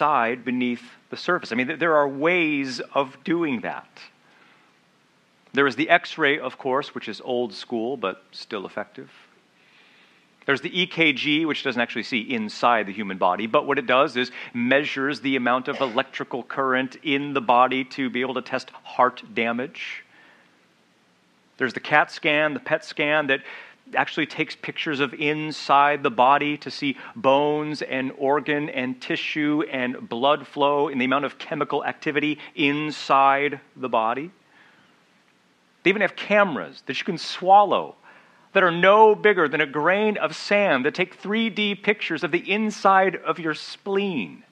beneath the surface. I mean, there are ways of doing that. There is the x ray, of course, which is old school but still effective. There's the EKG, which doesn't actually see inside the human body, but what it does is measures the amount of electrical current in the body to be able to test heart damage. There's the CAT scan, the PET scan that actually takes pictures of inside the body to see bones and organ and tissue and blood flow and the amount of chemical activity inside the body. They even have cameras that you can swallow that are no bigger than a grain of sand that take 3D pictures of the inside of your spleen.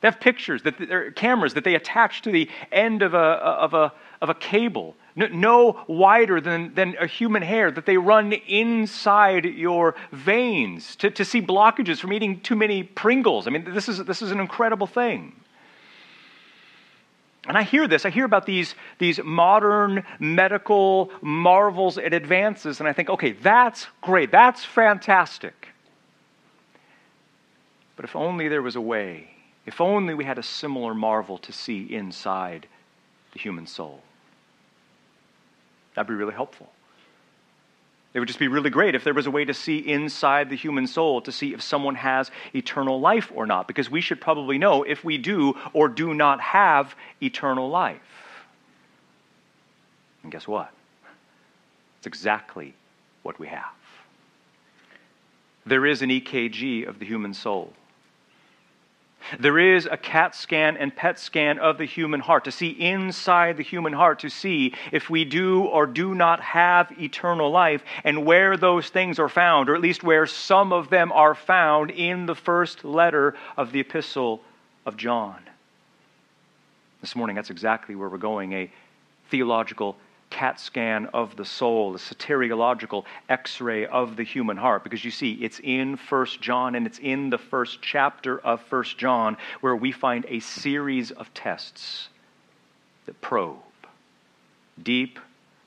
They have pictures, that they're cameras that they attach to the end of a, of a, of a cable, no wider than, than a human hair, that they run inside your veins to, to see blockages from eating too many Pringles. I mean, this is, this is an incredible thing. And I hear this, I hear about these, these modern medical marvels and advances, and I think, okay, that's great, that's fantastic. But if only there was a way, if only we had a similar marvel to see inside the human soul, that'd be really helpful. It would just be really great if there was a way to see inside the human soul to see if someone has eternal life or not, because we should probably know if we do or do not have eternal life. And guess what? It's exactly what we have. There is an EKG of the human soul. There is a CAT scan and PET scan of the human heart to see inside the human heart to see if we do or do not have eternal life and where those things are found, or at least where some of them are found in the first letter of the Epistle of John. This morning, that's exactly where we're going a theological CAT scan of the soul, a soteriological x ray of the human heart. Because you see, it's in First John and it's in the first chapter of First John where we find a series of tests that probe deep,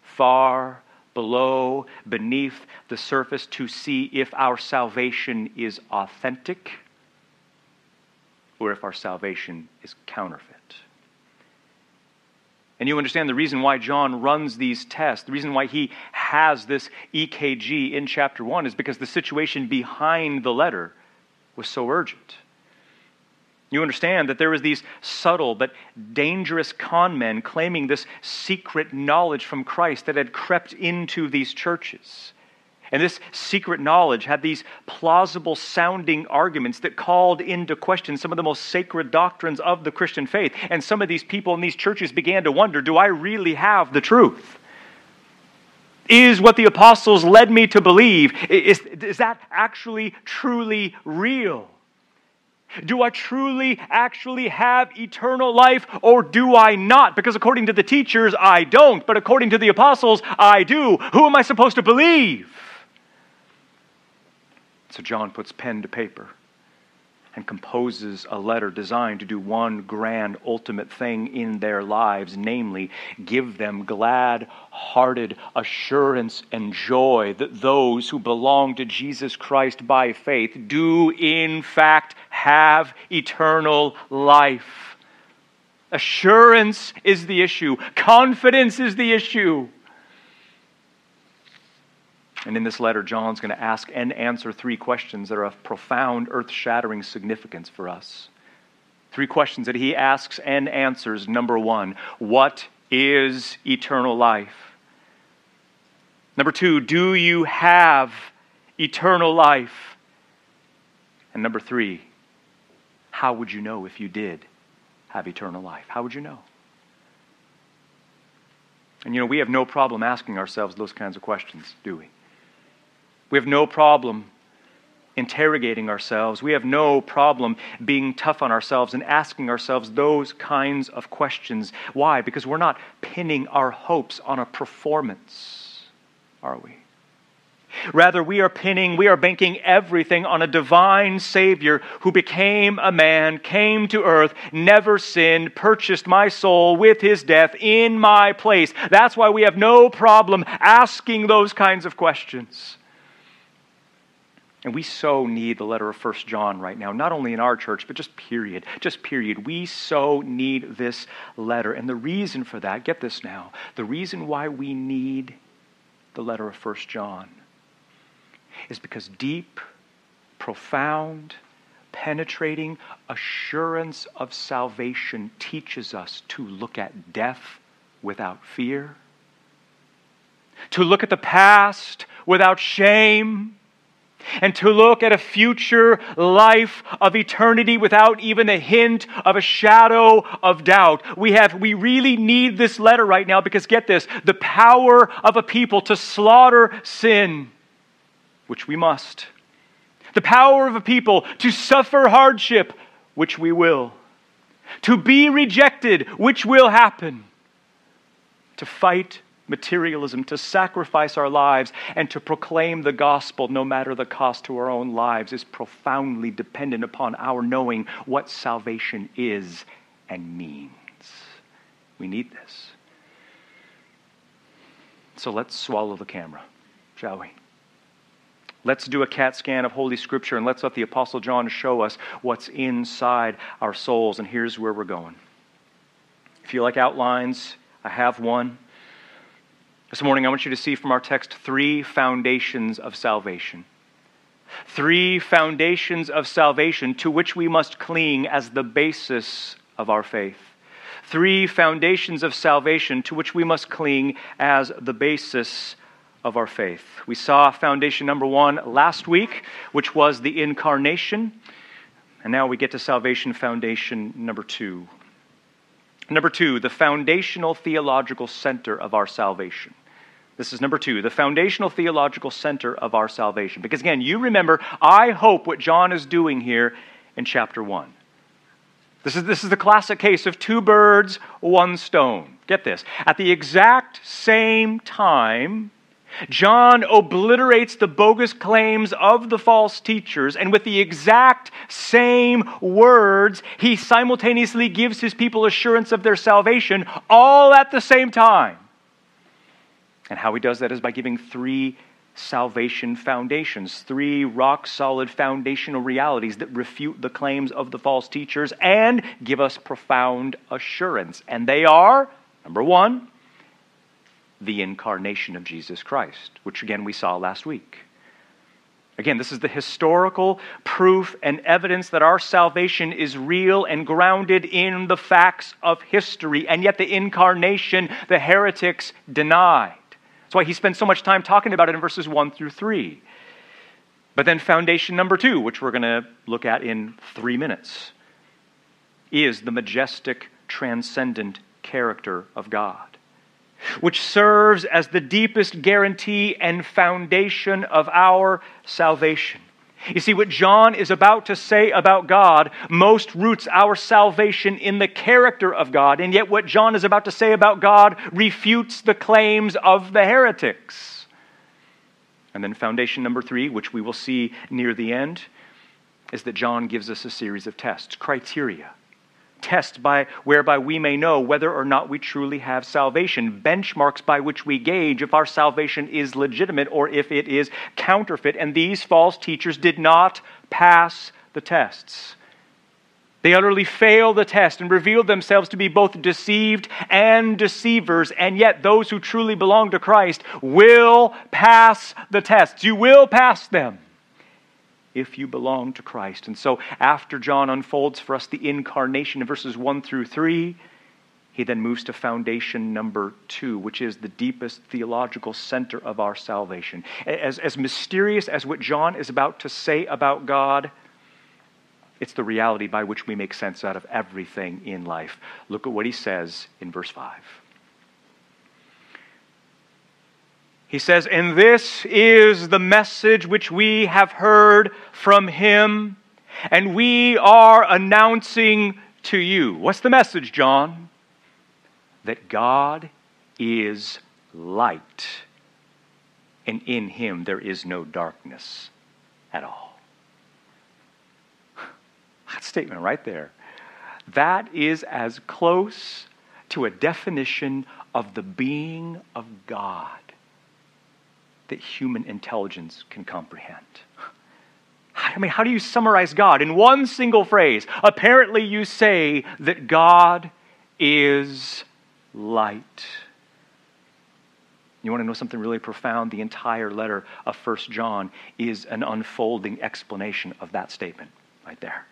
far, below, beneath the surface to see if our salvation is authentic or if our salvation is counterfeit. And you understand the reason why John runs these tests, the reason why he has this EKG in chapter 1 is because the situation behind the letter was so urgent. You understand that there was these subtle but dangerous con men claiming this secret knowledge from Christ that had crept into these churches. And this secret knowledge had these plausible sounding arguments that called into question some of the most sacred doctrines of the Christian faith. And some of these people in these churches began to wonder do I really have the truth? Is what the apostles led me to believe, is, is that actually truly real? Do I truly actually have eternal life or do I not? Because according to the teachers, I don't, but according to the apostles, I do. Who am I supposed to believe? So John puts pen to paper and composes a letter designed to do one grand ultimate thing in their lives, namely, give them glad hearted assurance and joy that those who belong to Jesus Christ by faith do, in fact, have eternal life. Assurance is the issue, confidence is the issue. And in this letter, John's going to ask and answer three questions that are of profound, earth shattering significance for us. Three questions that he asks and answers. Number one, what is eternal life? Number two, do you have eternal life? And number three, how would you know if you did have eternal life? How would you know? And you know, we have no problem asking ourselves those kinds of questions, do we? We have no problem interrogating ourselves. We have no problem being tough on ourselves and asking ourselves those kinds of questions. Why? Because we're not pinning our hopes on a performance, are we? Rather, we are pinning, we are banking everything on a divine Savior who became a man, came to earth, never sinned, purchased my soul with his death in my place. That's why we have no problem asking those kinds of questions. And we so need the letter of First John right now, not only in our church, but just period. Just period. We so need this letter. And the reason for that, get this now, the reason why we need the letter of First John is because deep, profound, penetrating assurance of salvation teaches us to look at death without fear, to look at the past without shame and to look at a future life of eternity without even a hint of a shadow of doubt. We have we really need this letter right now because get this, the power of a people to slaughter sin, which we must. The power of a people to suffer hardship, which we will. To be rejected, which will happen. To fight materialism, to sacrifice our lives, and to proclaim the gospel, no matter the cost to our own lives, is profoundly dependent upon our knowing what salvation is and means. We need this. So let's swallow the camera, shall we? Let's do a CAT scan of Holy Scripture and let's let the Apostle John show us what's inside our souls. And here's where we're going. If you like outlines, I have one. This morning, I want you to see from our text three foundations of salvation. Three foundations of salvation to which we must cling as the basis of our faith. Three foundations of salvation to which we must cling as the basis of our faith. We saw foundation number one last week, which was the incarnation. And now we get to salvation foundation number two. Number two, the foundational theological center of our salvation. This is number two, the foundational theological center of our salvation. Because again, you remember, I hope what John is doing here in chapter one. This is, this is the classic case of two birds, one stone. Get this. At the exact same time, John obliterates the bogus claims of the false teachers, and with the exact same words, he simultaneously gives his people assurance of their salvation all at the same time. And how he does that is by giving three salvation foundations, three rock solid foundational realities that refute the claims of the false teachers and give us profound assurance. And they are number one, the incarnation of Jesus Christ, which again we saw last week. Again, this is the historical proof and evidence that our salvation is real and grounded in the facts of history, and yet the incarnation the heretics denied. Why he spends so much time talking about it in verses 1 through 3. But then, foundation number two, which we're going to look at in three minutes, is the majestic, transcendent character of God, which serves as the deepest guarantee and foundation of our salvation. You see, what John is about to say about God most roots our salvation in the character of God, and yet what John is about to say about God refutes the claims of the heretics. And then, foundation number three, which we will see near the end, is that John gives us a series of tests, criteria test by, whereby we may know whether or not we truly have salvation, benchmarks by which we gauge if our salvation is legitimate or if it is counterfeit. And these false teachers did not pass the tests. They utterly failed the test and revealed themselves to be both deceived and deceivers. And yet, those who truly belong to Christ will pass the tests. You will pass them if you belong to Christ. And so, after John unfolds for us the incarnation in verses 1 through 3, he then moves to foundation number two, which is the deepest theological center of our salvation. As, as mysterious as what John is about to say about God, it's the reality by which we make sense out of everything in life. Look at what he says in verse 5. He says, And this is the message which we have heard from him, and we are announcing to you. What's the message, John? That God is light, and in him there is no darkness at all. That statement right there. That is as close to a definition of the being of God that human intelligence can comprehend. I mean, how do you summarize God? In one single phrase, apparently you say that God is light. You want to know something really profound? The entire letter of 1 John is an unfolding explanation of that statement right there.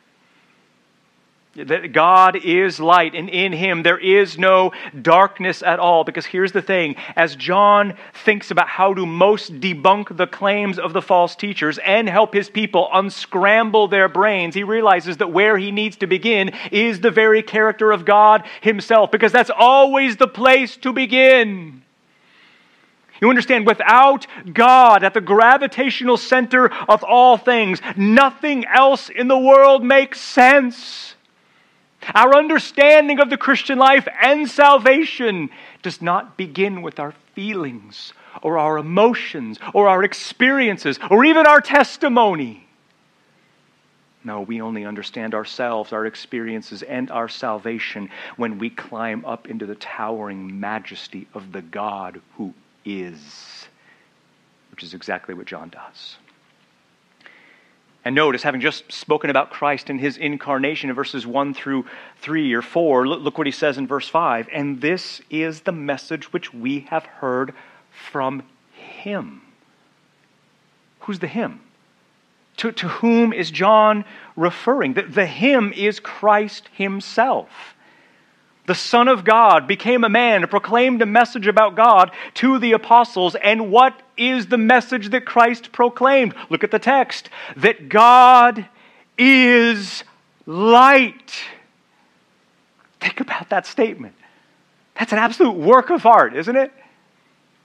That God is light, and in Him there is no darkness at all. Because here's the thing as John thinks about how to most debunk the claims of the false teachers and help his people unscramble their brains, he realizes that where he needs to begin is the very character of God Himself, because that's always the place to begin. You understand, without God at the gravitational center of all things, nothing else in the world makes sense. Our understanding of the Christian life and salvation does not begin with our feelings or our emotions or our experiences or even our testimony. No, we only understand ourselves, our experiences, and our salvation when we climb up into the towering majesty of the God who is, which is exactly what John does. And notice, having just spoken about Christ and his incarnation in verses 1 through 3 or 4, look what he says in verse 5. And this is the message which we have heard from him. Who's the him? To, to whom is John referring? The, the him is Christ himself the Son of God, became a man and proclaimed a message about God to the apostles. And what is the message that Christ proclaimed? Look at the text that God is light. Think about that statement. That's an absolute work of art, isn't it?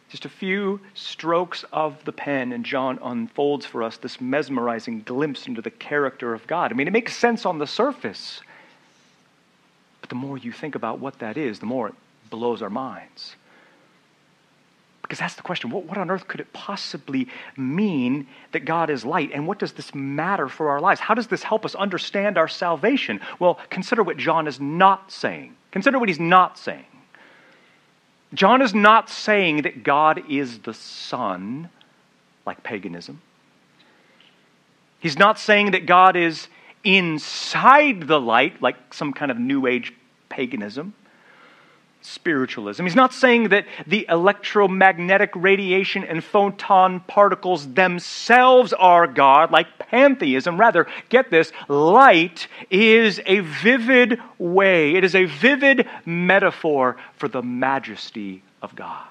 Just a few strokes of the pen, and John unfolds for us this mesmerizing glimpse into the character of God. I mean, it makes sense on the surface. But the more you think about what that is, the more it blows our minds. Because that's the question what, what on earth could it possibly mean that God is light? And what does this matter for our lives? How does this help us understand our salvation? Well, consider what John is not saying. Consider what he's not saying. John is not saying that God is the sun, like paganism. He's not saying that God is inside the light, like some kind of New Age paganism, spiritualism. He's not saying that the electromagnetic radiation and photon particles themselves are God, like pantheism. Rather, get this light is a vivid way, it is a vivid metaphor for the majesty of God.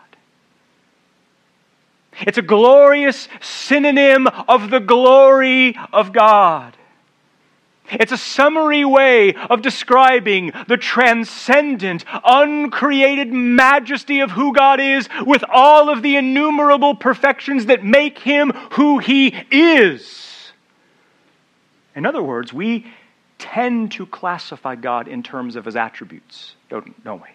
It's a glorious synonym of the glory of God. It's a summary way of describing the transcendent, uncreated majesty of who God is with all of the innumerable perfections that make him who he is. In other words, we tend to classify God in terms of his attributes, don't, don't we?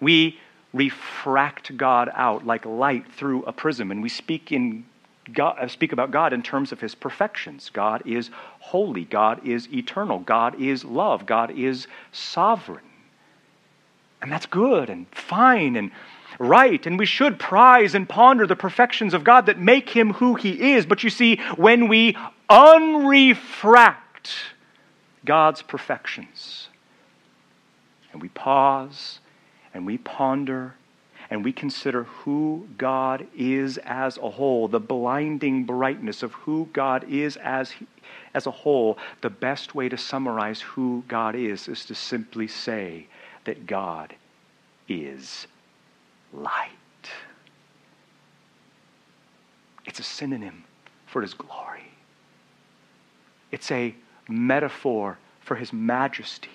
We refract God out like light through a prism, and we speak in God, uh, speak about God in terms of his perfections. God is holy. God is eternal. God is love. God is sovereign. And that's good and fine and right. And we should prize and ponder the perfections of God that make him who he is. But you see, when we unrefract God's perfections and we pause and we ponder and we consider who God is as a whole, the blinding brightness of who God is as, as a whole, the best way to summarize who God is is to simply say that God is light. It's a synonym for his glory. It's a metaphor for his majesty.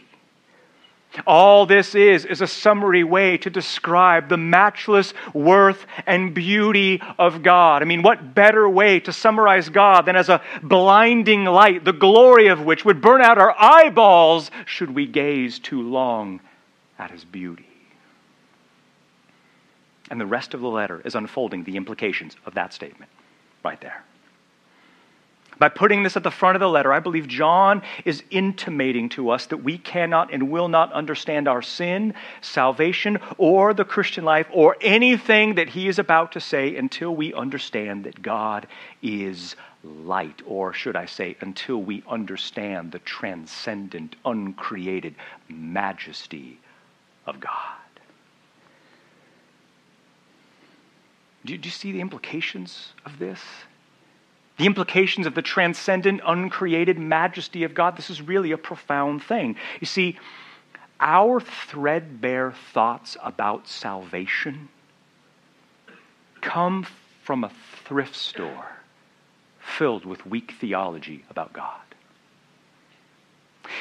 All this is is a summary way to describe the matchless worth and beauty of God. I mean, what better way to summarize God than as a blinding light, the glory of which would burn out our eyeballs should we gaze too long at his beauty? And the rest of the letter is unfolding the implications of that statement right there. By putting this at the front of the letter, I believe John is intimating to us that we cannot and will not understand our sin, salvation, or the Christian life, or anything that he is about to say until we understand that God is light, or should I say, until we understand the transcendent, uncreated majesty of God. Do you, see the implications of this? The implications of the transcendent, uncreated majesty of God. This is really a profound thing. You see, our threadbare thoughts about salvation come from a thrift store filled with weak theology about God.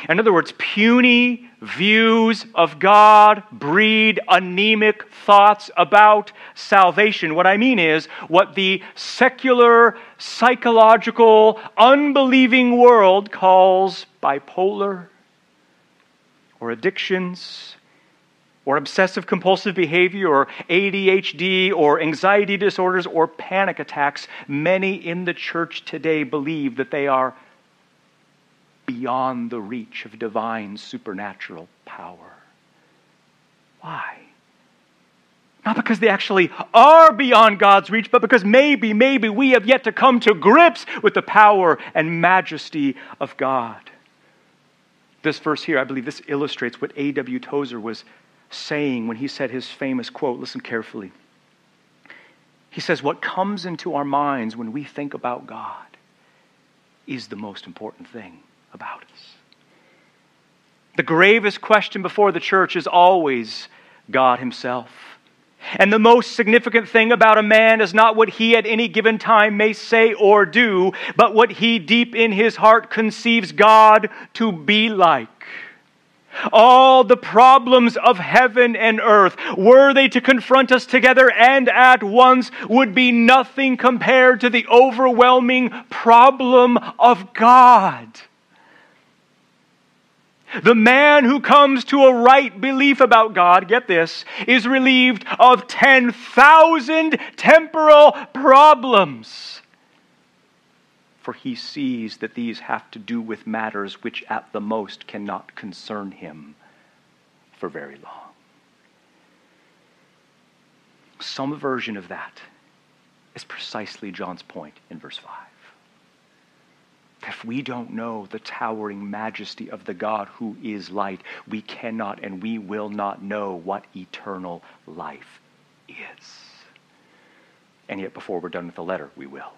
In other words, puny views of God breed anemic thoughts about salvation. What I mean is, what the secular, psychological, unbelieving world calls bipolar or addictions or obsessive compulsive behavior or ADHD or anxiety disorders or panic attacks, many in the church today believe that they are beyond the reach of divine supernatural power. Why? Not because they actually are beyond God's reach, but because maybe, maybe we have yet to come to grips with the power and majesty of God. This verse here, I believe this illustrates what A.W. Tozer was saying when he said his famous quote. Listen carefully. He says, What comes into our minds when we think about God is the most important thing about us. The gravest question before the church is always God Himself. And the most significant thing about a man is not what he at any given time may say or do, but what he deep in his heart conceives God to be like. All the problems of heaven and earth, were they to confront us together and at once, would be nothing compared to the overwhelming problem of God. The man who comes to a right belief about God, get this, is relieved of 10,000 temporal problems. For he sees that these have to do with matters which at the most cannot concern him for very long. Some version of that is precisely John's point in verse 5 if we don't know the towering majesty of the God who is light, we cannot and we will not know what eternal life is. And yet, before we're done with the letter, we will.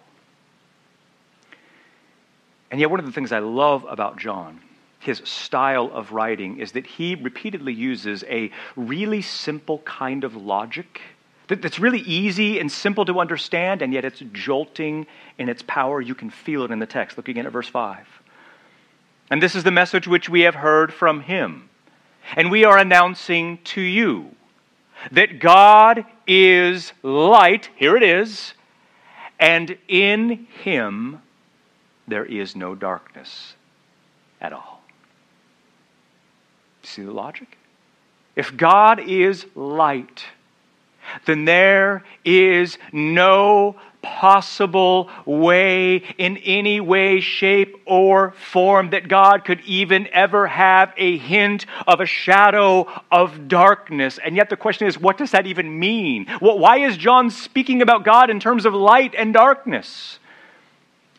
And yet, one of the things I love about John, his style of writing, is that he repeatedly uses a really simple kind of logic that's really easy and simple to understand, and yet it's jolting in its power. You can feel it in the text. Look again at verse 5. And this is the message which we have heard from him. And we are announcing to you that God is light. Here it is. And in him there is no darkness at all. See the logic? If God is light, then there is no possible way, in any way, shape, or form, that God could even ever have a hint of a shadow of darkness. And yet the question is, what does that even mean? Why is John speaking about God in terms of light and darkness?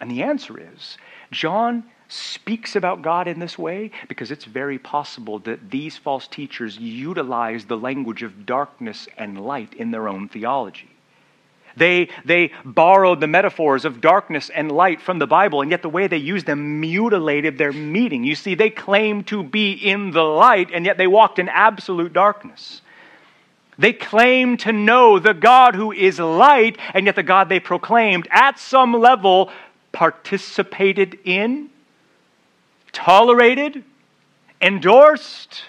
And the answer is, John speaks about God in this way because it's very possible that these false teachers utilize the language of darkness and light in their own theology. They, they borrowed the metaphors of darkness and light from the Bible, and yet the way they used them mutilated their meaning. You see, they claimed to be in the light, and yet they walked in absolute darkness. They claimed to know the God who is light, and yet the God they proclaimed at some level participated in tolerated, endorsed,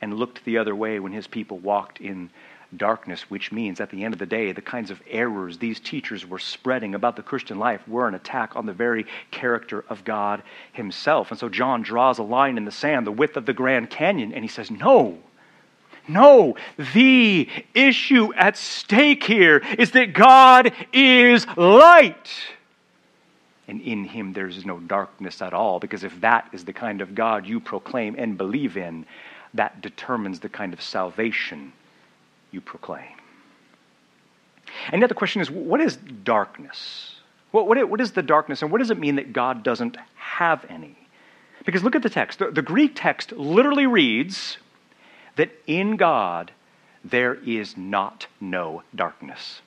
and looked the other way when his people walked in darkness, which means at the end of the day, the kinds of errors these teachers were spreading about the Christian life were an attack on the very character of God Himself. And so John draws a line in the sand, the width of the Grand Canyon, and he says, No. No, the issue at stake here is that God is light. And in him there's no darkness at all. Because if that is the kind of God you proclaim and believe in, that determines the kind of salvation you proclaim. And yet the question is what is darkness? What, what, what is the darkness, and what does it mean that God doesn't have any? Because look at the text. The, the Greek text literally reads that in God there is not no darkness.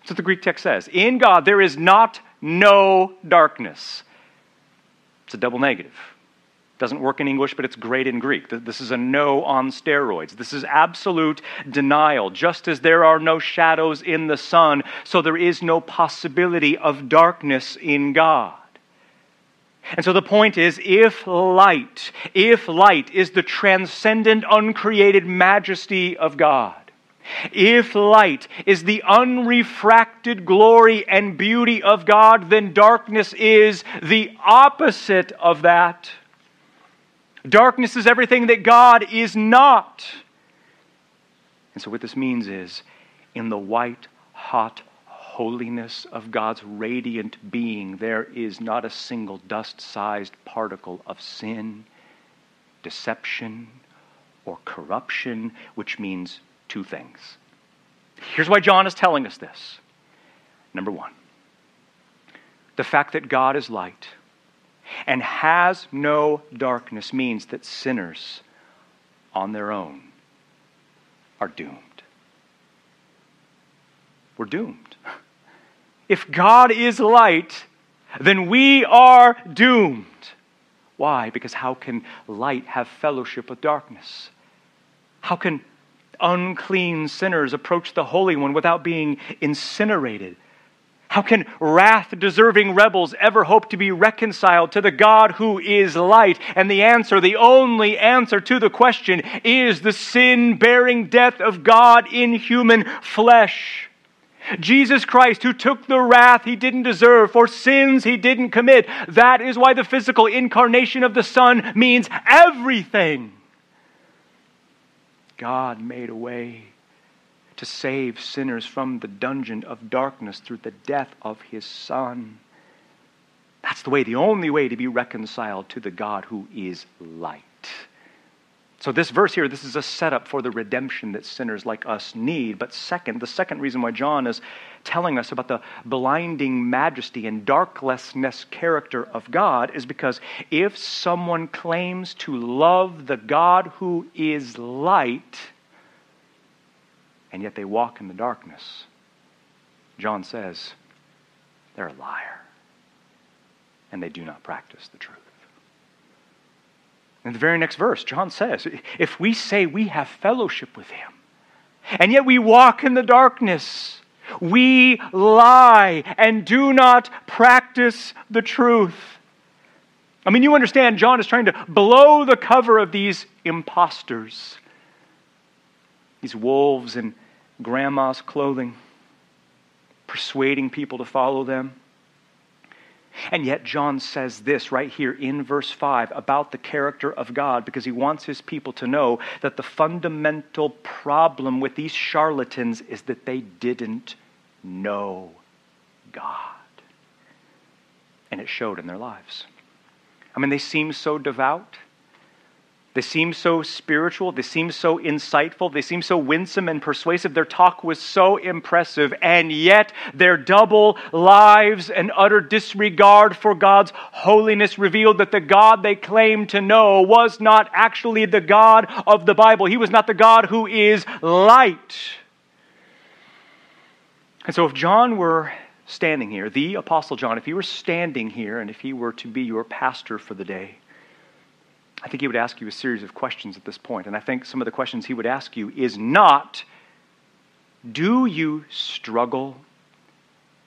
That's what the Greek text says. In God there is not no darkness. It's a double negative. Doesn't work in English, but it's great in Greek. This is a no on steroids. This is absolute denial. Just as there are no shadows in the sun, so there is no possibility of darkness in God. And so the point is if light, if light is the transcendent, uncreated majesty of God, if light is the unrefracted glory and beauty of God, then darkness is the opposite of that. Darkness is everything that God is not. And so, what this means is, in the white, hot holiness of God's radiant being, there is not a single dust sized particle of sin, deception, or corruption, which means two things. Here's why John is telling us this. Number one, the fact that God is light and has no darkness means that sinners on their own are doomed. We're doomed. If God is light, then we are doomed. Why? Because how can light have fellowship with darkness? How can unclean sinners approach the Holy One without being incinerated? How can wrath deserving rebels ever hope to be reconciled to the God who is light? And the answer, the only answer to the question, is the sin bearing death of God in human flesh. Jesus Christ, who took the wrath he didn't deserve for sins he didn't commit. That is why the physical incarnation of the Son means everything. God made a way to save sinners from the dungeon of darkness through the death of his Son. That's the way, the only way to be reconciled to the God who is light. So, this verse here, this is a setup for the redemption that sinners like us need. But, second, the second reason why John is telling us about the blinding majesty and darklessness character of God is because if someone claims to love the God who is light, and yet they walk in the darkness. John says they're a liar and they do not practice the truth. In the very next verse, John says, If we say we have fellowship with him, and yet we walk in the darkness, we lie and do not practice the truth. I mean, you understand, John is trying to blow the cover of these imposters, these wolves in grandma's clothing, persuading people to follow them. And yet, John says this right here in verse 5 about the character of God because he wants his people to know that the fundamental problem with these charlatans is that they didn't know God. And it showed in their lives. I mean, they seemed so devout. They seemed so spiritual. They seemed so insightful. They seemed so winsome and persuasive. Their talk was so impressive. And yet, their double lives and utter disregard for God's holiness revealed that the God they claimed to know was not actually the God of the Bible. He was not the God who is light. And so, if John were standing here, the Apostle John, if he were standing here and if he were to be your pastor for the day, I think he would ask you a series of questions at this point. And I think some of the questions he would ask you is not, do you struggle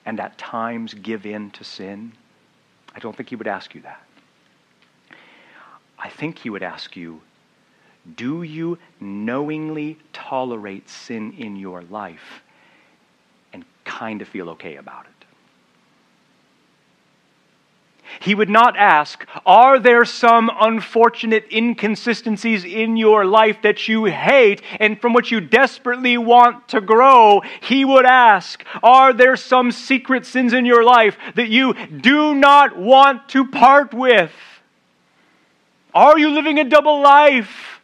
and at times give in to sin? I don't think he would ask you that. I think he would ask you, do you knowingly tolerate sin in your life and kind of feel okay about it? He would not ask, Are there some unfortunate inconsistencies in your life that you hate and from which you desperately want to grow? He would ask, Are there some secret sins in your life that you do not want to part with? Are you living a double life?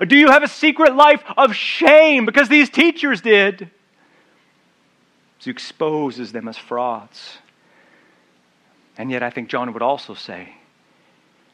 Or do you have a secret life of shame because these teachers did? He exposes them as frauds. And yet, I think John would also say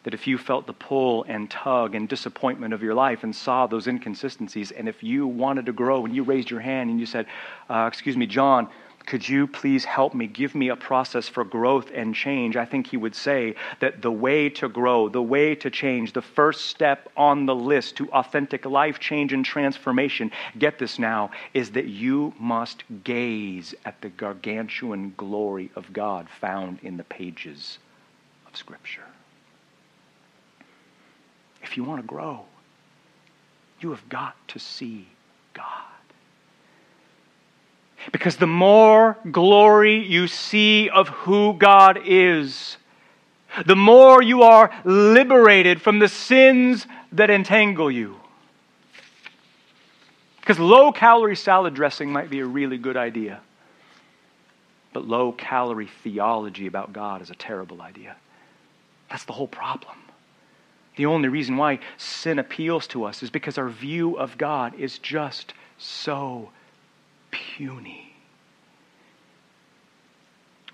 that if you felt the pull and tug and disappointment of your life and saw those inconsistencies, and if you wanted to grow and you raised your hand and you said, uh, Excuse me, John, could you please help me? Give me a process for growth and change. I think he would say that the way to grow, the way to change, the first step on the list to authentic life change and transformation, get this now, is that you must gaze at the gargantuan glory of God found in the pages of Scripture. If you want to grow, you have got to see God. Because the more glory you see of who God is, the more you are liberated from the sins that entangle you. Because low calorie salad dressing might be a really good idea, but low calorie theology about God is a terrible idea. That's the whole problem. The only reason why sin appeals to us is because our view of God is just so puny.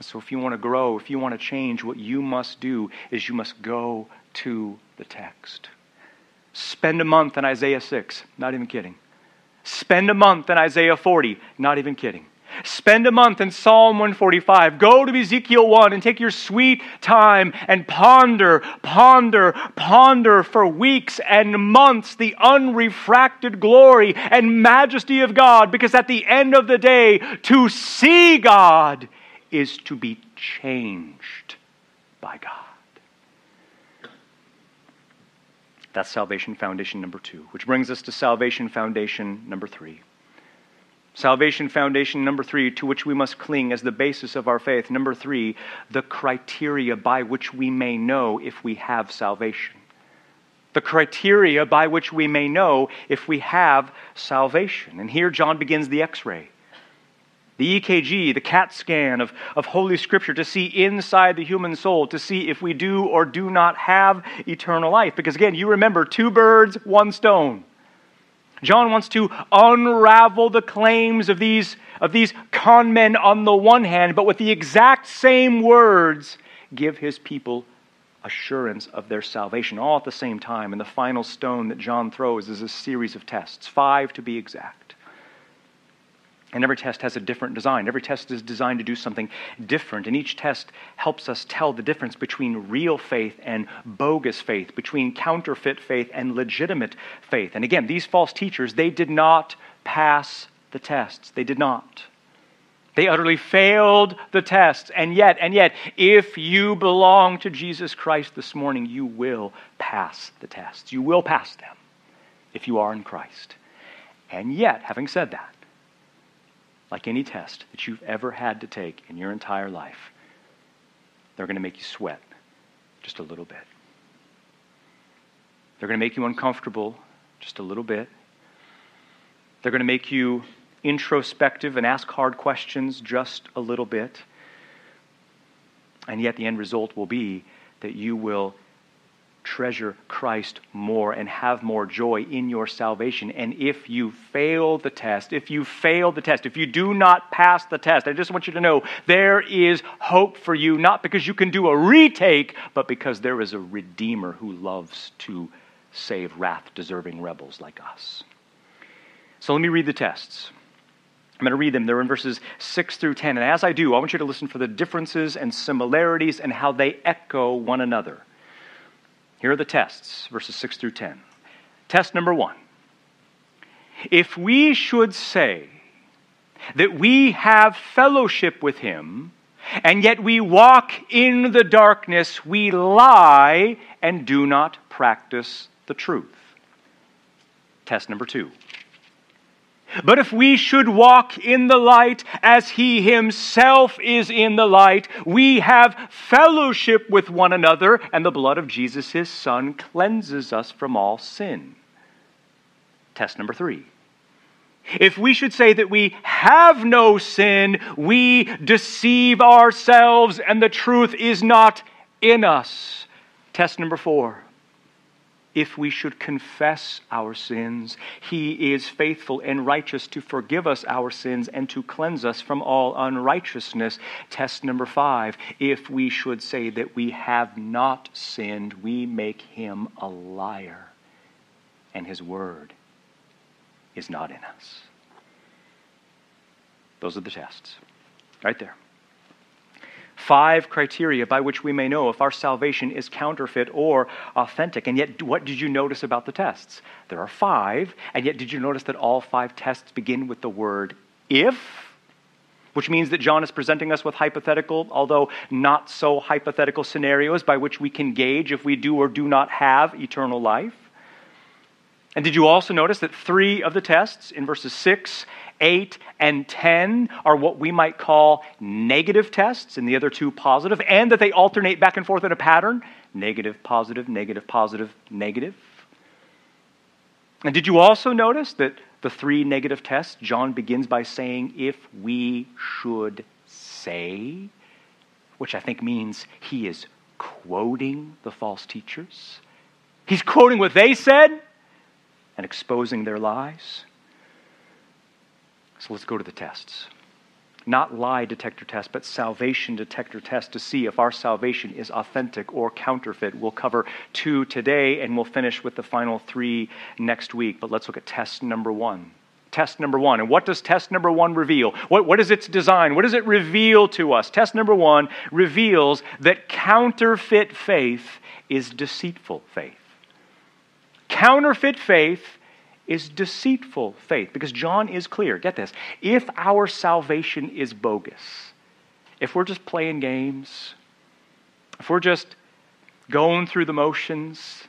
So, if you want to grow, if you want to change, what you must do is you must go to the text. Spend a month in Isaiah 6, not even kidding. Spend a month in Isaiah 40, not even kidding. Spend a month in Psalm 145. Go to Ezekiel 1 and take your sweet time and ponder, ponder, ponder for weeks and months the unrefracted glory and majesty of God, because at the end of the day, to see God is to be changed by God. That's salvation foundation number two, which brings us to salvation foundation number three. Salvation foundation number three, to which we must cling as the basis of our faith. Number three, the criteria by which we may know if we have salvation. The criteria by which we may know if we have salvation. And here John begins the x ray the EKG, the CAT scan of, of Holy Scripture to see inside the human soul, to see if we do or do not have eternal life. Because again, you remember two birds, one stone. John wants to unravel the claims of these, of these con men on the one hand, but with the exact same words, give his people assurance of their salvation all at the same time. And the final stone that John throws is a series of tests, five to be exact. And every test has a different design. Every test is designed to do something different. And each test helps us tell the difference between real faith and bogus faith, between counterfeit faith and legitimate faith. And again, these false teachers, they did not pass the tests. They did not. They utterly failed the tests. And yet, and yet, if you belong to Jesus Christ this morning, you will pass the tests. You will pass them if you are in Christ. And yet, having said that, like any test that you've ever had to take in your entire life, they're going to make you sweat just a little bit. They're going to make you uncomfortable just a little bit. They're going to make you introspective and ask hard questions just a little bit. And yet, the end result will be that you will treasure Christ more and have more joy in your salvation. And if you fail the test, if you fail the test, if you do not pass the test, I just want you to know there is hope for you, not because you can do a retake, but because there is a Redeemer who loves to save wrath deserving rebels like us. So let me read the tests. I'm going to read them. They're in verses 6 through 10. And as I do, I want you to listen for the differences and similarities and how they echo one another. Here are the tests, verses 6 through 10. Test number one If we should say that we have fellowship with him, and yet we walk in the darkness, we lie and do not practice the truth. Test number two. But if we should walk in the light as he himself is in the light, we have fellowship with one another, and the blood of Jesus, his son, cleanses us from all sin. Test number three. If we should say that we have no sin, we deceive ourselves and the truth is not in us. Test number four if we should confess our sins, he is faithful and righteous to forgive us our sins and to cleanse us from all unrighteousness. Test number five if we should say that we have not sinned, we make him a liar, and his word is not in us. Those are the tests, right there five criteria by which we may know if our salvation is counterfeit or authentic. And yet, what did you notice about the tests? There are five, and yet, did you notice that all five tests begin with the word if? Which means that John is presenting us with hypothetical, although not so hypothetical scenarios by which we can gauge if we do or do not have eternal life. And did you also notice that three of the tests in verses 6 8, and 10 are what we might call negative tests, and the other two positive, and that they alternate back and forth in a pattern negative, positive, negative, positive, negative. And did you also notice that the three negative tests, John begins by saying, if we should say, which I think means he is quoting the false teachers. He's quoting what they said and exposing their lies. So let's go to the tests. Not lie detector test, but salvation detector test to see if our salvation is authentic or counterfeit. We'll cover two today and we'll finish with the final three next week. But let's look at test number one. Test number one. And what does test number one reveal? What, what is its design? What does it reveal to us? Test number one reveals that counterfeit faith is deceitful faith. Counterfeit faith is deceitful faith. Because John is clear. Get this. If our salvation is bogus, if we're just playing games, if we're just going through the motions,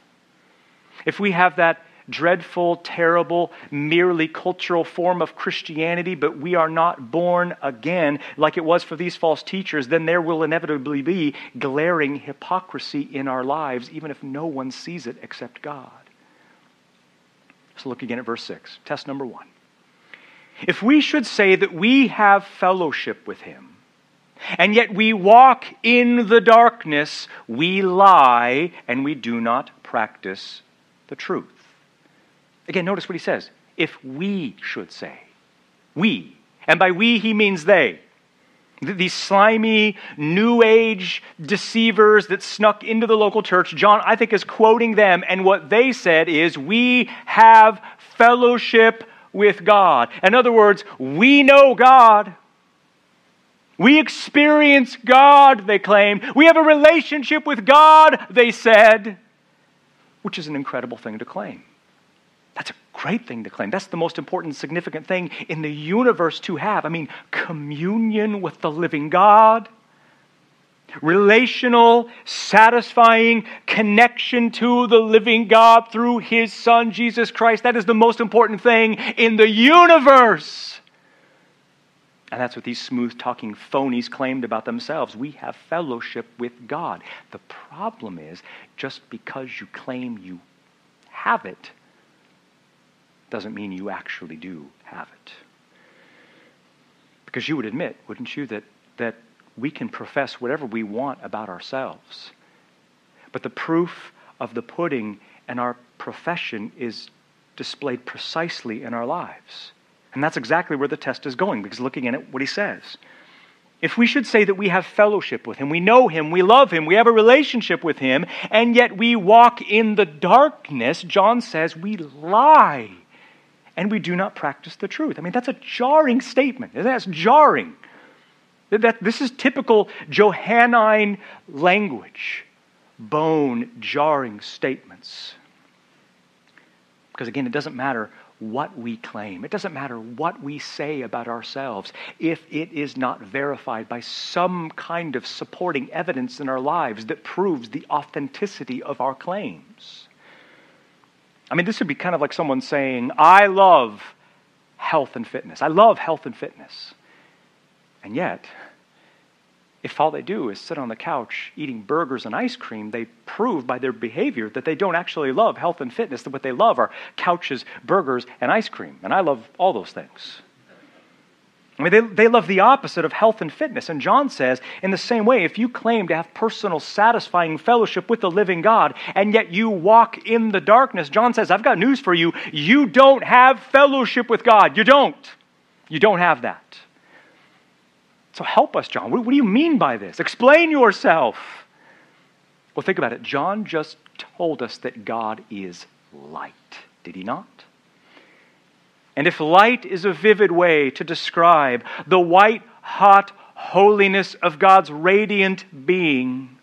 if we have that dreadful, terrible, merely cultural form of Christianity, but we are not born again like it was for these false teachers, then there will inevitably be glaring hypocrisy in our lives, even if no one sees it except God. So look again at verse 6. Test number one. If we should say that we have fellowship with him, and yet we walk in the darkness, we lie and we do not practice the truth. Again, notice what he says. If we should say, we, and by we he means they. These slimy, new age deceivers that snuck into the local church, John, I think, is quoting them. And what they said is, We have fellowship with God. In other words, we know God. We experience God, they claimed. We have a relationship with God, they said, which is an incredible thing to claim. That's a great thing to claim. That's the most important, significant thing in the universe to have. I mean, communion with the living God, relational, satisfying connection to the living God through His Son, Jesus Christ. That is the most important thing in the universe. And that's what these smooth talking phonies claimed about themselves. We have fellowship with God. The problem is just because you claim you have it doesn't mean you actually do have it. Because you would admit, wouldn't you, that, that we can profess whatever we want about ourselves. But the proof of the pudding and our profession is displayed precisely in our lives. And that's exactly where the test is going, because looking at what he says. If we should say that we have fellowship with him, we know him, we love him, we have a relationship with him, and yet we walk in the darkness, John says we lie and we do not practice the truth. I mean, that's a jarring statement. That's jarring. That, this is typical Johannine language, bone jarring statements. Because again, it doesn't matter what we claim, it doesn't matter what we say about ourselves if it is not verified by some kind of supporting evidence in our lives that proves the authenticity of our claims. I mean, this would be kind of like someone saying, I love health and fitness. I love health and fitness. And yet, if all they do is sit on the couch eating burgers and ice cream, they prove by their behavior that they don't actually love health and fitness, that what they love are couches, burgers, and ice cream. And I love all those things. I mean, they, they love the opposite of health and fitness. And John says, in the same way, if you claim to have personal, satisfying fellowship with the living God, and yet you walk in the darkness, John says, I've got news for you. You don't have fellowship with God. You don't. You don't have that. So help us, John. What, what do you mean by this? Explain yourself. Well, think about it. John just told us that God is light, did he not? And if light is a vivid way to describe the white hot holiness of God's radiant being,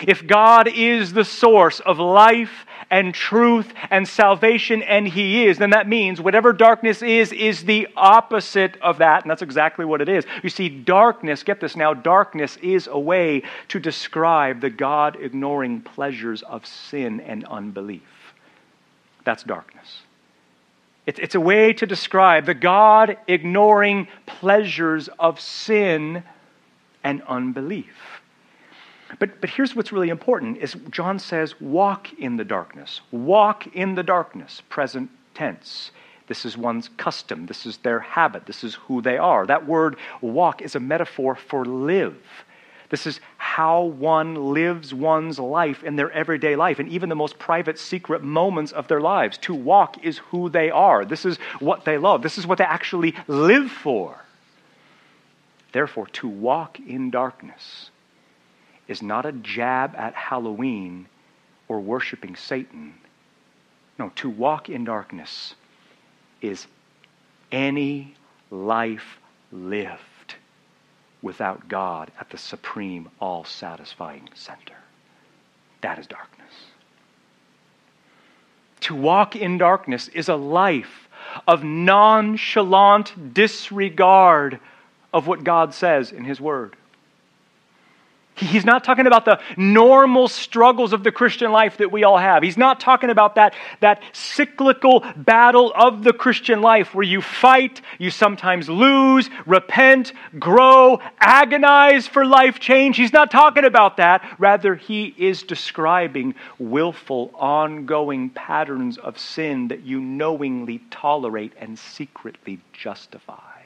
if God is the source of life and truth and salvation, and He is, then that means whatever darkness is, is the opposite of that. And that's exactly what it is. You see, darkness, get this now, darkness is a way to describe the God ignoring pleasures of sin and unbelief. That's darkness. It's, a way to describe the God ignoring pleasures of sin and unbelief. But, but here's what's really important is John says, walk in the darkness. Walk in the darkness, present tense. This is one's custom. This is their habit. This is who they are. That word walk is a metaphor for live. This is how one lives one's life in their everyday life and even the most private, secret moments of their lives. To walk is who they are. This is what they love. This is what they actually live for. Therefore, to walk in darkness is not a jab at Halloween or worshiping Satan. No, to walk in darkness is any life lived without God at the supreme, all satisfying center. That is darkness. To walk in darkness is a life of nonchalant disregard of what God says in His Word. He's not talking about the normal struggles of the Christian life that we all have. He's not talking about that, that cyclical battle of the Christian life where you fight, you sometimes lose, repent, grow, agonize for life change. He's not talking about that. Rather, he is describing willful, ongoing patterns of sin that you knowingly tolerate and secretly justify.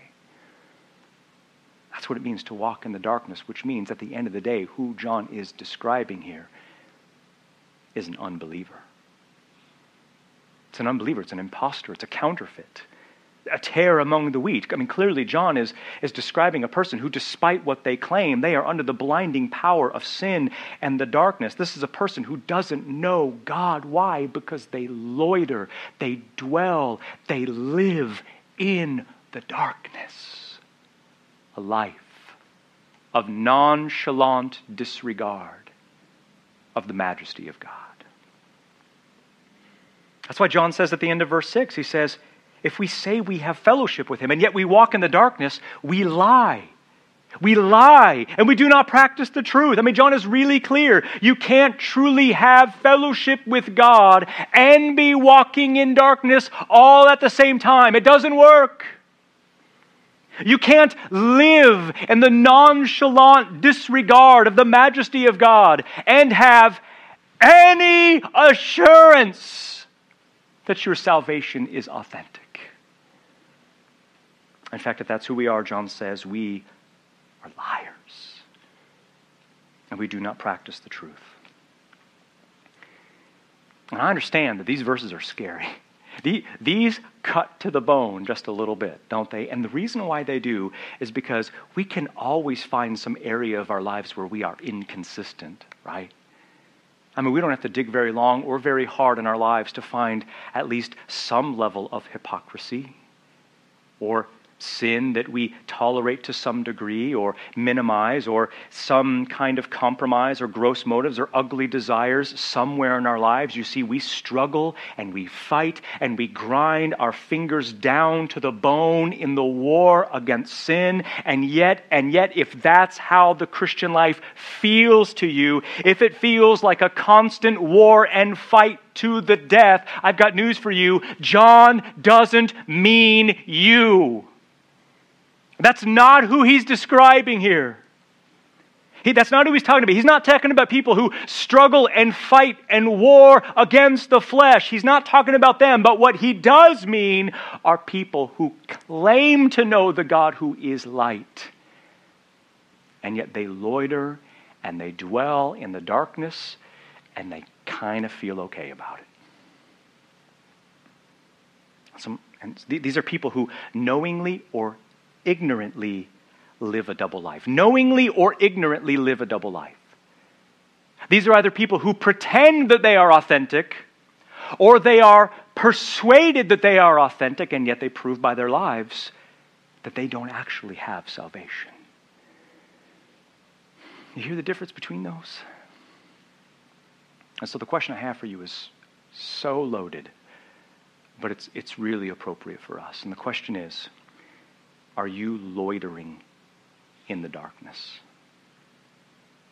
That's what it means to walk in the darkness, which means at the end of the day, who John is describing here is an unbeliever. It's an unbeliever, it's an impostor, it's a counterfeit, a tare among the wheat. I mean, clearly, John is, is describing a person who, despite what they claim, they are under the blinding power of sin and the darkness. This is a person who doesn't know God. Why? Because they loiter, they dwell, they live in the darkness a life of nonchalant disregard of the majesty of God. That's why John says at the end of verse 6, he says, If we say we have fellowship with him and yet we walk in the darkness, we lie. We lie and we do not practice the truth. I mean, John is really clear. You can't truly have fellowship with God and be walking in darkness all at the same time. It doesn't work. You can't live in the nonchalant disregard of the majesty of God and have any assurance that your salvation is authentic. In fact, if that's who we are, John says, we are liars and we do not practice the truth. And I understand that these verses are scary. These cut to the bone just a little bit, don't they? And the reason why they do is because we can always find some area of our lives where we are inconsistent, right? I mean, we don't have to dig very long or very hard in our lives to find at least some level of hypocrisy or sin that we tolerate to some degree or minimize, or some kind of compromise or gross motives or ugly desires somewhere in our lives. You see, we struggle and we fight and we grind our fingers down to the bone in the war against sin. And yet, and yet, if that's how the Christian life feels to you, if it feels like a constant war and fight to the death, I've got news for you. John doesn't mean you. That's not who he's describing here. He, that's not who he's talking about. He's not talking about people who struggle and fight and war against the flesh. He's not talking about them. But what he does mean are people who claim to know the God who is light. And yet they loiter and they dwell in the darkness and they kind of feel okay about it. Some, and these are people who knowingly or ignorantly live a double life. Knowingly or ignorantly live a double life. These are either people who pretend that they are authentic, or they are persuaded that they are authentic, and yet they prove by their lives that they don't actually have salvation. You hear the difference between those? And so the question I have for you is so loaded, but it's, it's really appropriate for us. And the question is are you loitering in the darkness?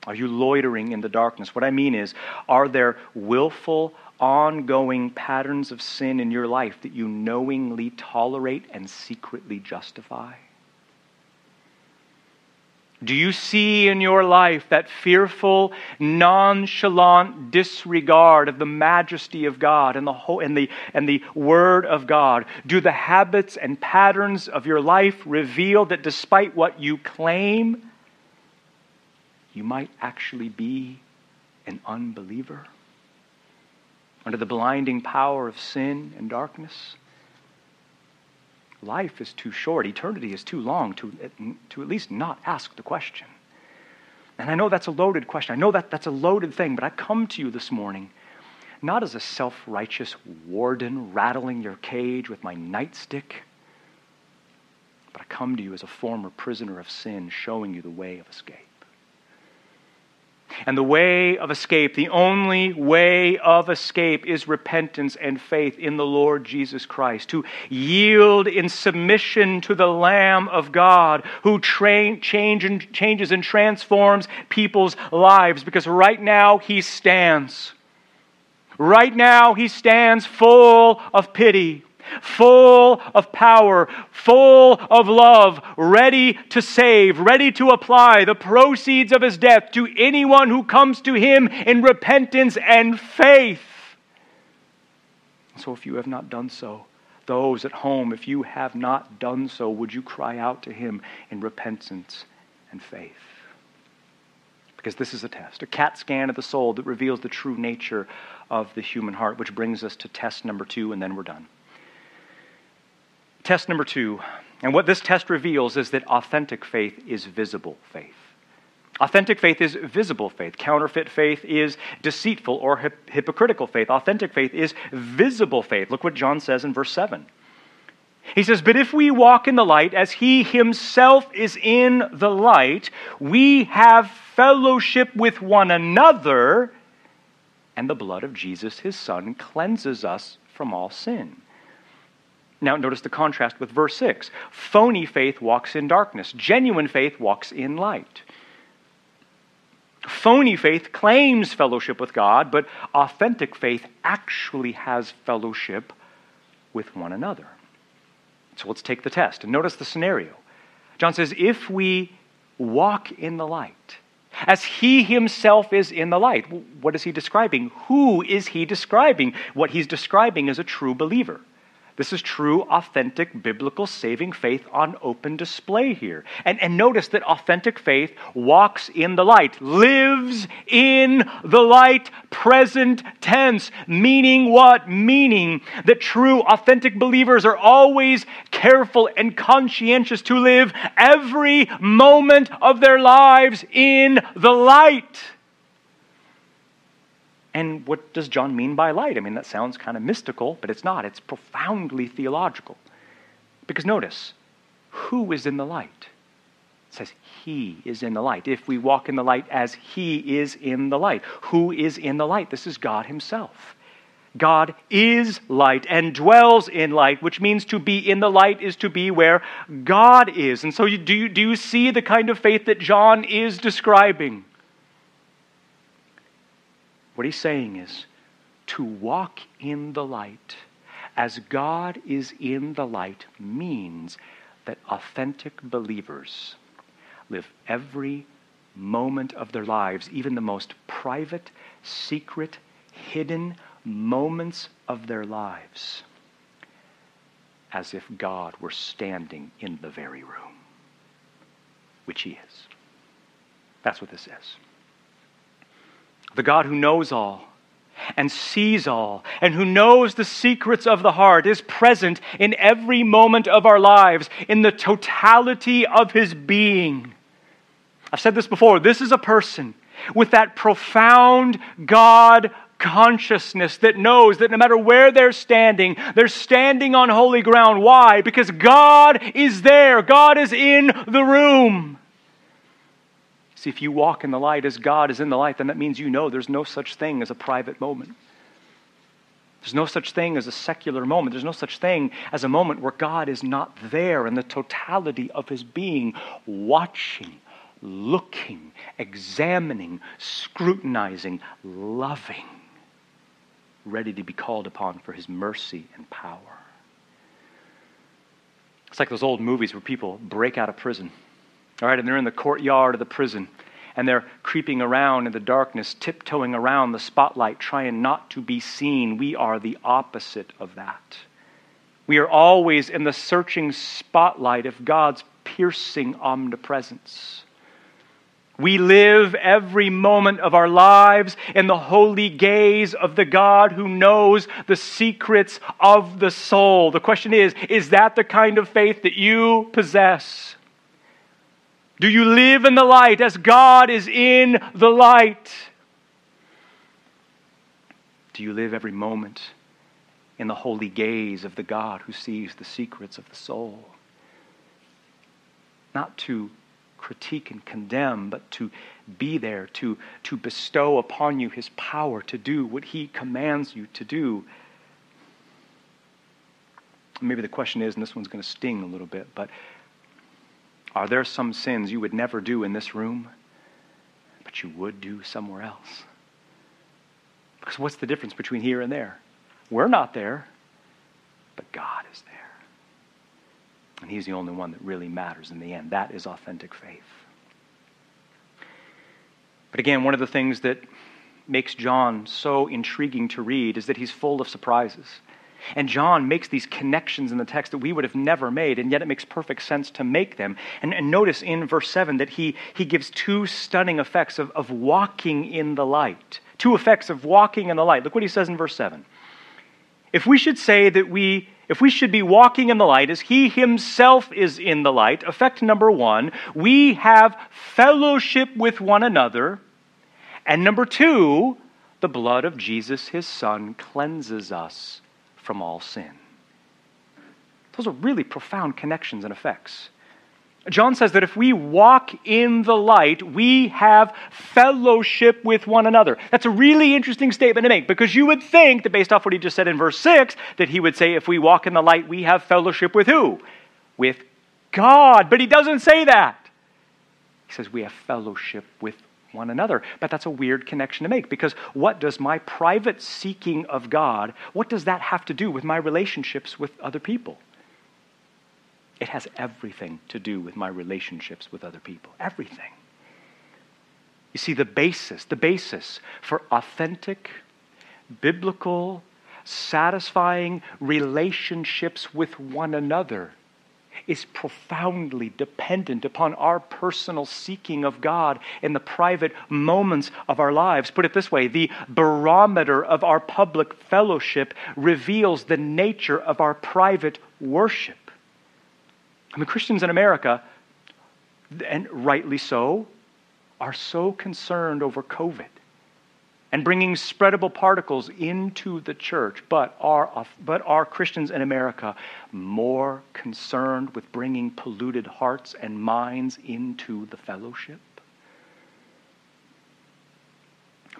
Are you loitering in the darkness? What I mean is, are there willful, ongoing patterns of sin in your life that you knowingly tolerate and secretly justify? Do you see in your life that fearful, nonchalant disregard of the majesty of God and the, whole, and, the, and the Word of God? Do the habits and patterns of your life reveal that despite what you claim, you might actually be an unbeliever? Under the blinding power of sin and darkness? Life is too short, eternity is too long to, to at least not ask the question. And I know that's a loaded question. I know that that's a loaded thing, but I come to you this morning not as a self righteous warden rattling your cage with my nightstick, but I come to you as a former prisoner of sin showing you the way of escape. And the way of escape, the only way of escape, is repentance and faith in the Lord Jesus Christ, to yield in submission to the Lamb of God, who train, change and, changes and transforms people's lives. Because right now he stands. Right now he stands full of pity full of power, full of love, ready to save, ready to apply the proceeds of his death to anyone who comes to him in repentance and faith. So if you have not done so, those at home, if you have not done so, would you cry out to him in repentance and faith? Because this is a test, a CAT scan of the soul that reveals the true nature of the human heart, which brings us to test number two, and then we're done. Test number two, and what this test reveals is that authentic faith is visible faith. Authentic faith is visible faith. Counterfeit faith is deceitful or hip- hypocritical faith. Authentic faith is visible faith. Look what John says in verse 7. He says, But if we walk in the light as he himself is in the light, we have fellowship with one another, and the blood of Jesus, his son, cleanses us from all sin. Now, notice the contrast with verse 6. Phony faith walks in darkness, genuine faith walks in light. Phony faith claims fellowship with God, but authentic faith actually has fellowship with one another. So let's take the test. And notice the scenario. John says, If we walk in the light, as he himself is in the light, what is he describing? Who is he describing? What he's describing is a true believer. This is true, authentic, biblical saving faith on open display here. And, and notice that authentic faith walks in the light, lives in the light, present tense. Meaning what? Meaning that true, authentic believers are always careful and conscientious to live every moment of their lives in the light. And what does John mean by light? I mean, that sounds kind of mystical, but it's not. It's profoundly theological. Because notice, who is in the light? It says, He is in the light. If we walk in the light as He is in the light. Who is in the light? This is God Himself. God is light and dwells in light, which means to be in the light is to be where God is. And so, you, do, you, do you see the kind of faith that John is describing? What he's saying is to walk in the light as God is in the light means that authentic believers live every moment of their lives, even the most private, secret, hidden moments of their lives, as if God were standing in the very room, which He is. That's what this is. The God who knows all and sees all, and who knows the secrets of the heart, is present in every moment of our lives, in the totality of his being. I've said this before this is a person with that profound God consciousness that knows that no matter where they're standing, they're standing on holy ground. Why? Because God is there, God is in the room. See, if you walk in the light as God is in the light, then that means you know there's no such thing as a private moment. There's no such thing as a secular moment. There's no such thing as a moment where God is not there in the totality of his being, watching, looking, examining, scrutinizing, loving, ready to be called upon for his mercy and power. It's like those old movies where people break out of prison all right, and they're in the courtyard of the prison and they're creeping around in the darkness, tiptoeing around the spotlight, trying not to be seen. We are the opposite of that. We are always in the searching spotlight of God's piercing omnipresence. We live every moment of our lives in the holy gaze of the God who knows the secrets of the soul. The question is is that the kind of faith that you possess? Do you live in the light as God is in the light? Do you live every moment in the holy gaze of the God who sees the secrets of the soul? Not to critique and condemn, but to be there, to, to bestow upon you his power to do what he commands you to do. Maybe the question is, and this one's going to sting a little bit, but are there some sins you would never do in this room, but you would do somewhere else? Because what's the difference between here and there? We're not there, but God is there. And He's the only one that really matters in the end. That is authentic faith. But again, one of the things that makes John so intriguing to read is that he's full of surprises. And John makes these connections in the text that we would have never made, and yet it makes perfect sense to make them. And, and notice in verse 7 that he, he gives two stunning effects of, of walking in the light. Two effects of walking in the light. Look what he says in verse 7. If we should say that we, if we should be walking in the light as he himself is in the light, effect number one, we have fellowship with one another. And number two, the blood of Jesus, his son, cleanses us from all sin. Those are really profound connections and effects. John says that if we walk in the light, we have fellowship with one another. That's a really interesting statement to make because you would think that based off what he just said in verse 6, that he would say, if we walk in the light, we have fellowship with who? With God. But he doesn't say that. He says we have fellowship with one another. But that's a weird connection to make because what does my private seeking of God, what does that have to do with my relationships with other people? It has everything to do with my relationships with other people. Everything. You see, the basis, the basis for authentic, biblical, satisfying relationships with one another is profoundly dependent upon our personal seeking of God in the private moments of our lives. Put it this way the barometer of our public fellowship reveals the nature of our private worship. I mean, Christians in America, and rightly so, are so concerned over COVID and bringing spreadable particles into the church, but are, but are Christians in America more concerned with bringing polluted hearts and minds into the fellowship?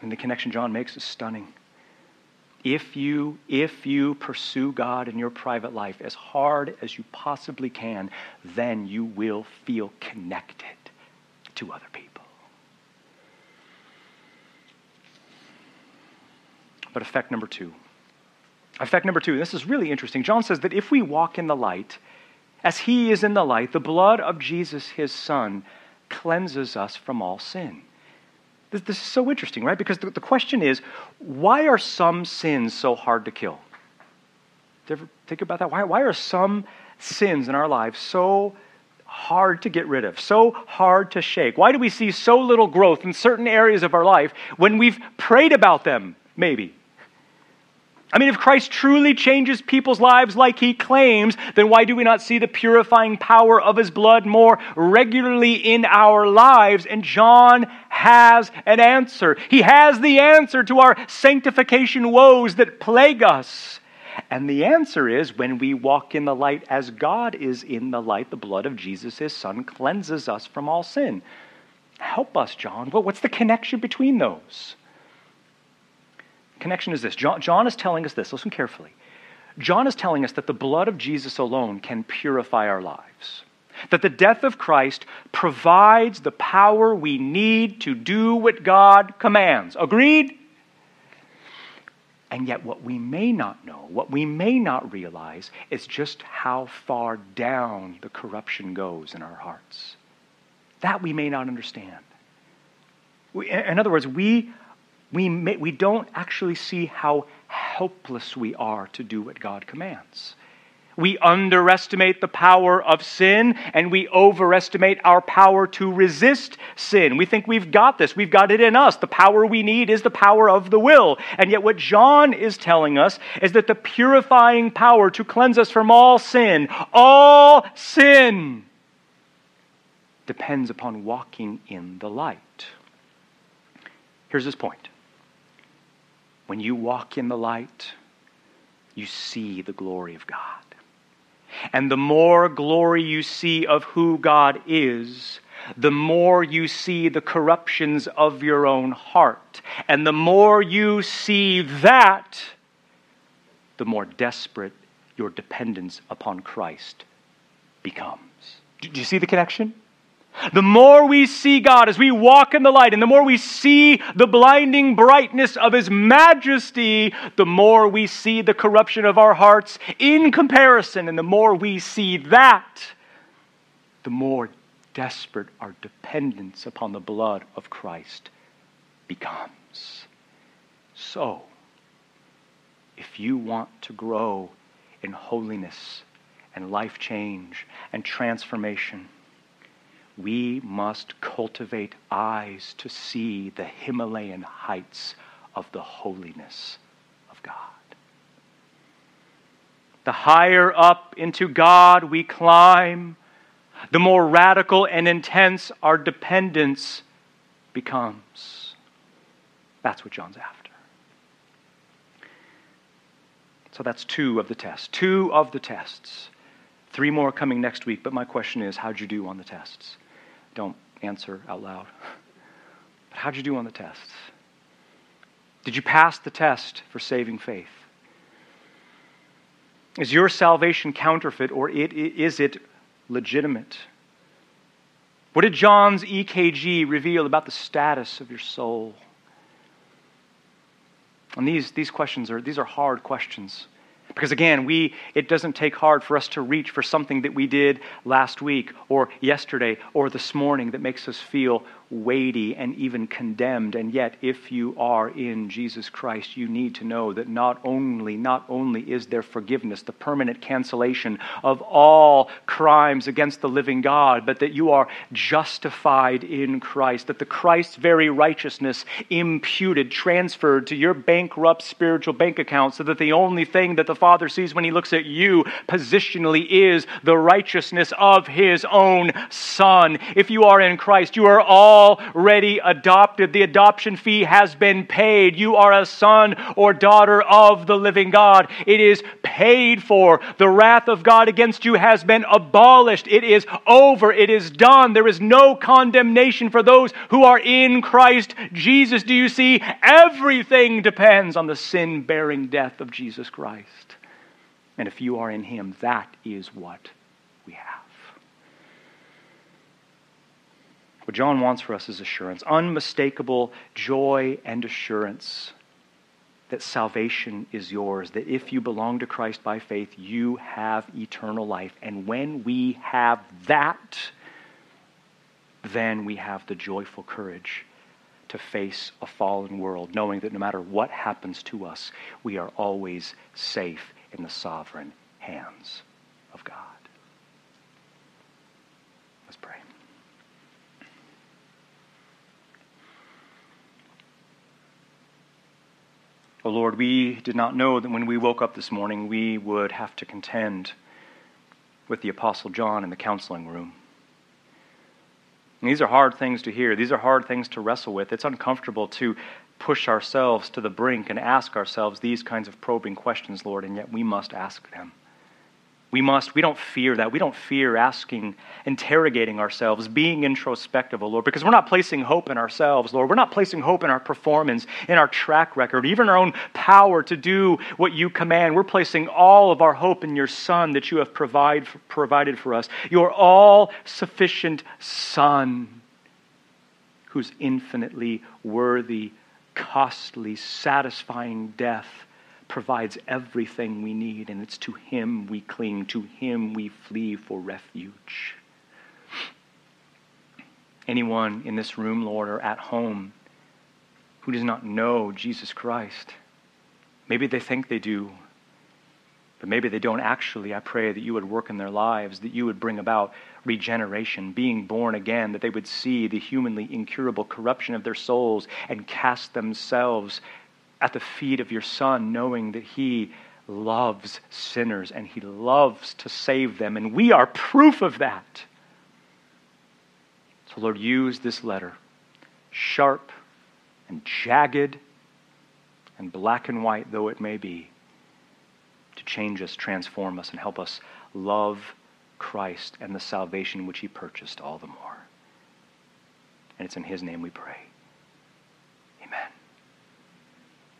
And the connection John makes is stunning. If you, if you pursue God in your private life as hard as you possibly can, then you will feel connected to other people. But effect number two. Effect number two, this is really interesting. John says that if we walk in the light, as he is in the light, the blood of Jesus, his son, cleanses us from all sin. This, this is so interesting, right? Because the, the, question is why are some sins so hard to kill? Ever think about that? Why, why are some sins in our lives so hard to get rid of, so hard to shake? Why do we see so little growth in certain areas of our life when we've prayed about them, maybe? I mean, if Christ truly changes people's lives like he claims, then why do we not see the purifying power of his blood more regularly in our lives? And John has an answer. He has the answer to our sanctification woes that plague us. And the answer is when we walk in the light as God is in the light, the blood of Jesus, his son, cleanses us from all sin. Help us, John. Well, what's the connection between those? Connection is this John, John is telling us this. Listen carefully. John is telling us that the blood of Jesus alone can purify our lives. That the death of Christ provides the power we need to do what God commands. Agreed? And yet, what we may not know, what we may not realize, is just how far down the corruption goes in our hearts. That we may not understand. We, in other words, we we, may, we don't actually see how helpless we are to do what God commands. We underestimate the power of sin and we overestimate our power to resist sin. We think we've got this, we've got it in us. The power we need is the power of the will. And yet, what John is telling us is that the purifying power to cleanse us from all sin, all sin, depends upon walking in the light. Here's his point when you walk in the light, you see the glory of God. And the more glory you see of who God is, the more you see the corruptions of your own heart. And the more you see that, the more desperate your dependence upon Christ becomes. Do you see the connection? The more we see God as we walk in the light, and the more we see the blinding brightness of His majesty, the more we see the corruption of our hearts in comparison. And the more we see that, the more desperate our dependence upon the blood of Christ becomes. So, if you want to grow in holiness and life change and transformation, we must cultivate eyes to see the Himalayan heights of the holiness of God. The higher up into God we climb, the more radical and intense our dependence becomes. That's what John's after. So that's two of the tests. Two of the tests. Three more coming next week, but my question is how'd you do on the tests? Don't answer out loud. But how'd you do on the tests? Did you pass the test for saving faith? Is your salvation counterfeit or it, is it legitimate? What did John's EKG reveal about the status of your soul? And these, these questions are these are hard questions. Because again, we, it doesn't take hard for us to reach for something that we did last week or yesterday or this morning that makes us feel weighty and even condemned. And yet, if you are in Jesus Christ, you need to know that not only, not only is there forgiveness, the permanent cancellation of all crimes against the living God, but that you are justified in Christ, that the Christ's very righteousness imputed, transferred to your bankrupt spiritual bank account, so that the only thing that the Father sees when he looks at you positionally is the righteousness of his own Son. If you are in Christ, you are all already adopted. The adoption fee has been paid. You are a son or daughter of the living God. It is paid for. The wrath of God against you has been abolished. It is over. It is done. There is no condemnation for those who are in Christ Jesus. Do you see? Everything depends on the sin bearing death of Jesus Christ. And if you are in Him, that is what we have. What John wants for us is assurance, unmistakable joy and assurance that salvation is yours, that if you belong to Christ by faith, you have eternal life. And when we have that, then we have the joyful courage to face a fallen world, knowing that no matter what happens to us, we are always safe in the sovereign hands of God. Let's pray. Oh Lord, we did not know that when we woke up this morning, we would have to contend with the Apostle John in the counseling room. And these are hard things to hear. These are hard things to wrestle with. It's uncomfortable to push ourselves to the brink and ask ourselves these kinds of probing questions, Lord, and yet we must ask them. We must, we don't fear that. We don't fear asking, interrogating ourselves, being introspective, Lord, because we're not placing hope in ourselves, Lord. We're not placing hope in our performance, in our track record, even our own power to do what you command. We're placing all of our hope in your Son that you have provide, provided for us, your all sufficient Son, whose infinitely worthy, costly, satisfying death provides everything we need, and it's to Him we cling, to Him we flee for refuge. Anyone in this room, Lord, or at home who does not know Jesus Christ, maybe they think they do, but maybe they don't actually. I pray that you would work in their lives, that you would bring about regeneration, being born again, that they would see the humanly incurable corruption of their souls and cast themselves at the feet of your Son, knowing that He loves sinners and He loves to save them. And we are proof of that. So, Lord, use this letter, sharp and jagged and black and white though it may be, to change us, transform us, and help us love Christ and the salvation which He purchased all the more. And it's in His name we pray.